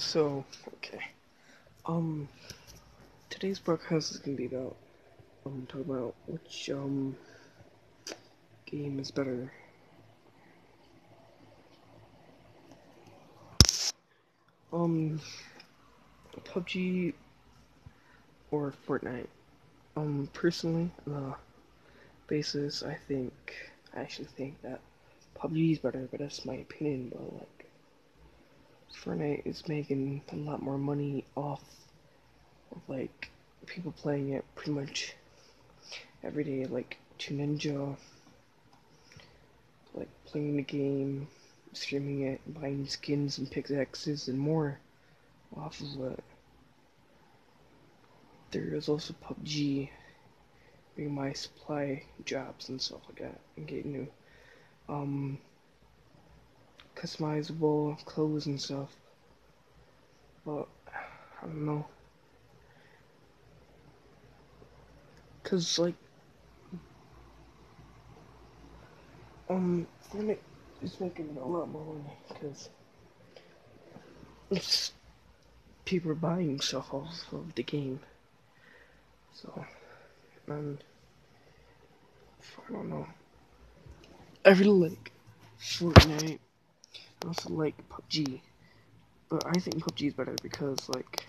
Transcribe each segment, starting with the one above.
So, okay. Um, today's broadcast is gonna be about, um, talking about which, um, game is better. Um, PUBG or Fortnite. Um, personally, on a basis, I think, I actually think that PUBG is better, but that's my opinion, but like, Fortnite is making a lot more money off of like people playing it pretty much every day, like to Ninja, like playing the game, streaming it, buying skins and pickaxes and more off of it. There is also PUBG being my supply jobs and stuff like that and getting new um customizable clothes and stuff. But I don't know. Cause like um Fortnite is making a lot more money because it's people buying stuff off of the game. So and I don't know. I really like Fortnite. I also like PUBG. But I think PUBG is better because, like,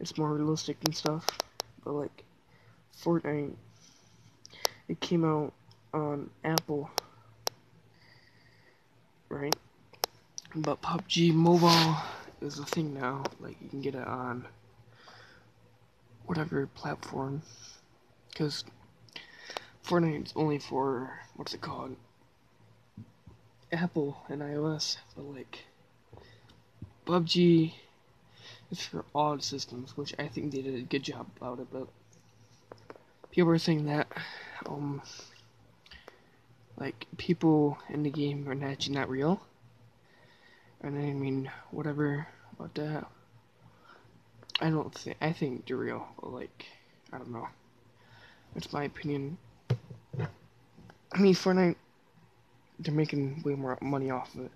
it's more realistic and stuff. But, like, Fortnite, it came out on Apple, right? But PUBG Mobile is a thing now. Like, you can get it on whatever platform. Because Fortnite's only for, what's it called? Apple and iOS, but like PUBG is for all systems, which I think they did a good job about it. But people are saying that, um, like people in the game are actually not real, and I mean whatever about that. I don't think I think they're real, but like I don't know. That's my opinion. I mean, Fortnite they're making way more money off of it.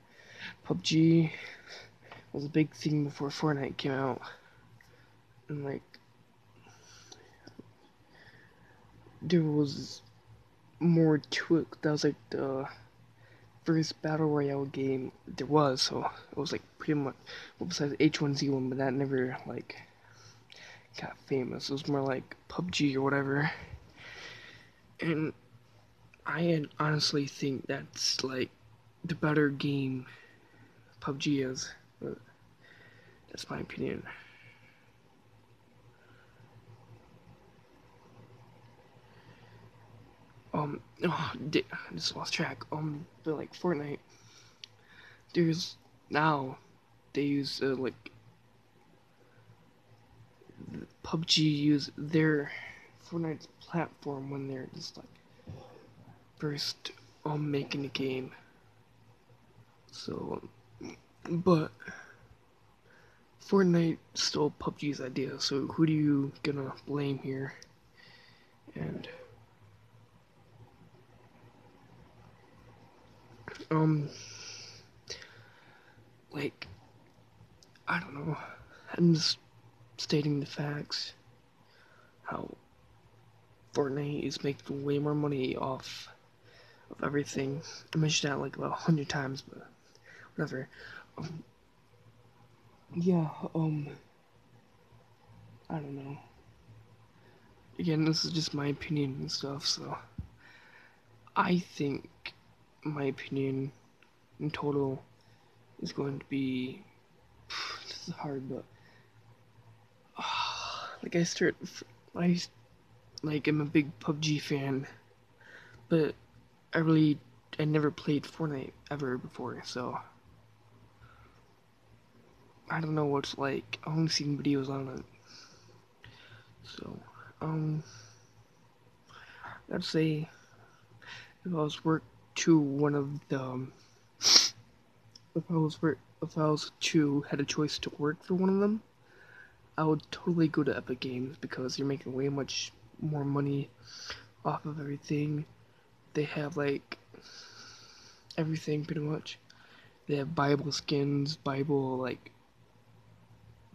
PUBG was a big thing before Fortnite came out, and like there was more to it. That was like the first battle royale game there was, so it was like pretty much well, besides H1Z1, but that never like got famous. It was more like PUBG or whatever, and I honestly think that's like the better game PUBG is. That's my opinion. Um, oh, I just lost track. Um, but like Fortnite, there's now they use uh, like PUBG use their Fortnite's platform when they're just like first on making a game. So, but Fortnite stole PUBG's idea. So who do you gonna blame here? And um, like I don't know. I'm just stating the facts. How Fortnite is making way more money off everything. I mentioned that like about a hundred times, but whatever. Um, yeah, um, I don't know. Again, this is just my opinion and stuff, so I think my opinion in total is going to be. This is hard, but uh, like I start, I like I'm a big PUBG fan, but I really I never played Fortnite ever before, so I don't know what it's like. I only seen videos on it. So, um let's say if I was work to one of the um, if I was work if I was to had a choice to work for one of them, I would totally go to Epic Games because you're making way much more money off of everything they have like everything pretty much. They have Bible skins, Bible like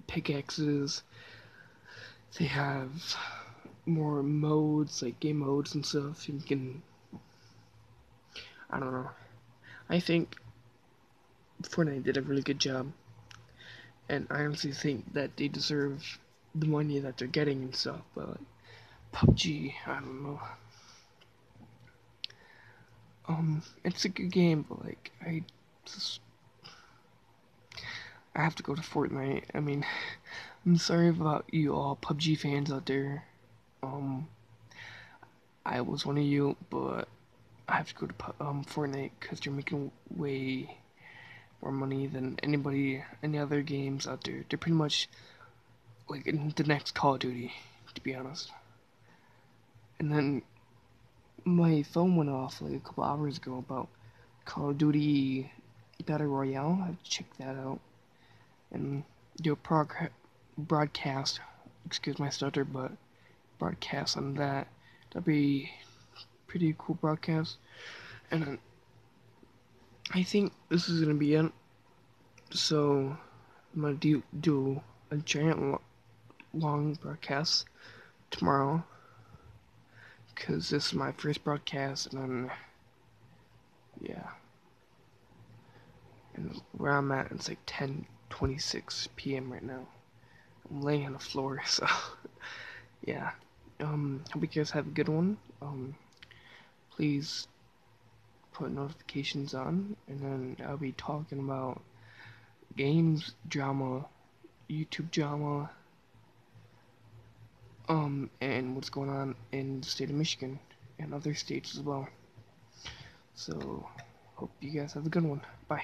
pickaxes. They have more modes, like game modes and stuff. You can. I don't know. I think Fortnite did a really good job. And I honestly think that they deserve the money that they're getting and stuff, but like, PUBG, I don't know. Um, it's a good game, but like, I just. I have to go to Fortnite. I mean, I'm sorry about you all PUBG fans out there. Um, I was one of you, but I have to go to um, Fortnite because they're making way more money than anybody, any other games out there. They're pretty much like in the next Call of Duty, to be honest. And then my phone went off like a couple hours ago about Call of Duty Battle Royale. I have check that out and do a prog- broadcast. Excuse my stutter, but broadcast on that. That'd be pretty cool broadcast. And I think this is gonna be it. So I'm gonna do do a giant long broadcast tomorrow because this is my first broadcast and then yeah. And where I'm at it's like 10 26 p.m. right now. I'm laying on the floor so yeah. Um hope you guys have a good one. Um please put notifications on and then I'll be talking about games drama YouTube drama um, and what's going on in the state of Michigan and other states as well. So, hope you guys have a good one. Bye.